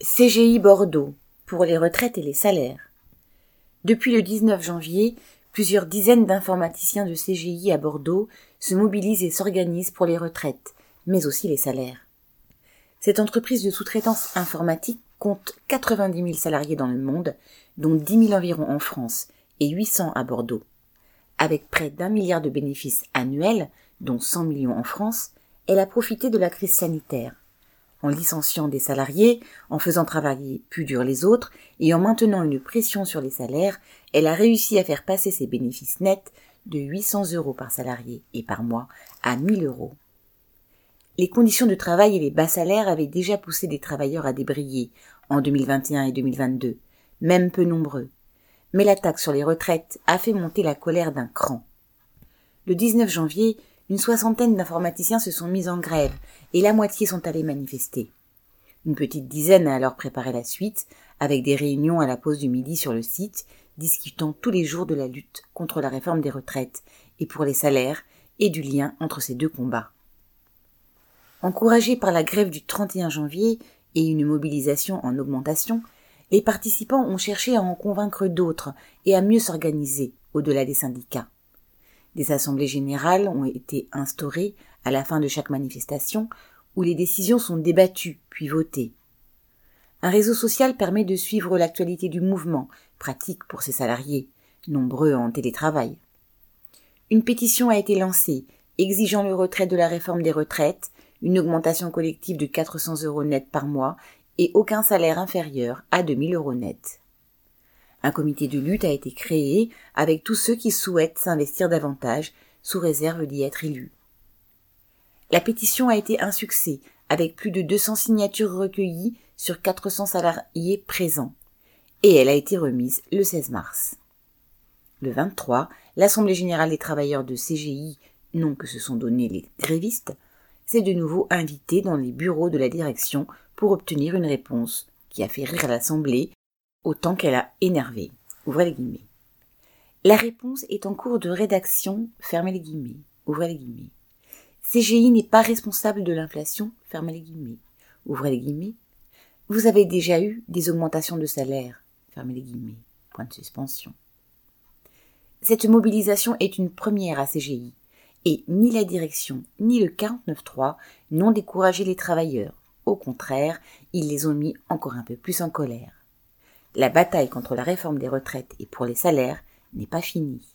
CGI Bordeaux pour les retraites et les salaires. Depuis le 19 janvier, plusieurs dizaines d'informaticiens de CGI à Bordeaux se mobilisent et s'organisent pour les retraites, mais aussi les salaires. Cette entreprise de sous-traitance informatique compte 90 000 salariés dans le monde, dont 10 000 environ en France et 800 à Bordeaux. Avec près d'un milliard de bénéfices annuels, dont 100 millions en France, elle a profité de la crise sanitaire en licenciant des salariés, en faisant travailler plus dur les autres et en maintenant une pression sur les salaires, elle a réussi à faire passer ses bénéfices nets de 800 euros par salarié et par mois à 1000 euros. Les conditions de travail et les bas salaires avaient déjà poussé des travailleurs à débrayer en 2021 et 2022, même peu nombreux. Mais l'attaque sur les retraites a fait monter la colère d'un cran. Le 19 janvier, une soixantaine d'informaticiens se sont mis en grève et la moitié sont allés manifester. Une petite dizaine a alors préparé la suite, avec des réunions à la pause du midi sur le site, discutant tous les jours de la lutte contre la réforme des retraites et pour les salaires et du lien entre ces deux combats. Encouragés par la grève du 31 janvier et une mobilisation en augmentation, les participants ont cherché à en convaincre d'autres et à mieux s'organiser au-delà des syndicats. Des assemblées générales ont été instaurées à la fin de chaque manifestation où les décisions sont débattues puis votées. Un réseau social permet de suivre l'actualité du mouvement, pratique pour ses salariés, nombreux en télétravail. Une pétition a été lancée exigeant le retrait de la réforme des retraites, une augmentation collective de 400 euros net par mois et aucun salaire inférieur à 2000 euros net. Un comité de lutte a été créé avec tous ceux qui souhaitent s'investir davantage sous réserve d'y être élus. La pétition a été un succès avec plus de 200 signatures recueillies sur 400 salariés présents et elle a été remise le 16 mars. Le 23, l'Assemblée générale des travailleurs de CGI, nom que se sont donnés les grévistes, s'est de nouveau invitée dans les bureaux de la direction pour obtenir une réponse qui a fait rire l'Assemblée autant qu'elle a énervé. Ouvrez les guillemets. La réponse est en cours de rédaction. Fermez les guillemets. Ouvrez les guillemets. CGI n'est pas responsable de l'inflation. Fermez les guillemets. Ouvrez les guillemets. Vous avez déjà eu des augmentations de salaire. Fermez les guillemets. Point de suspension. Cette mobilisation est une première à CGI. Et ni la direction ni le 49.3 n'ont découragé les travailleurs. Au contraire, ils les ont mis encore un peu plus en colère. La bataille contre la réforme des retraites et pour les salaires n'est pas finie.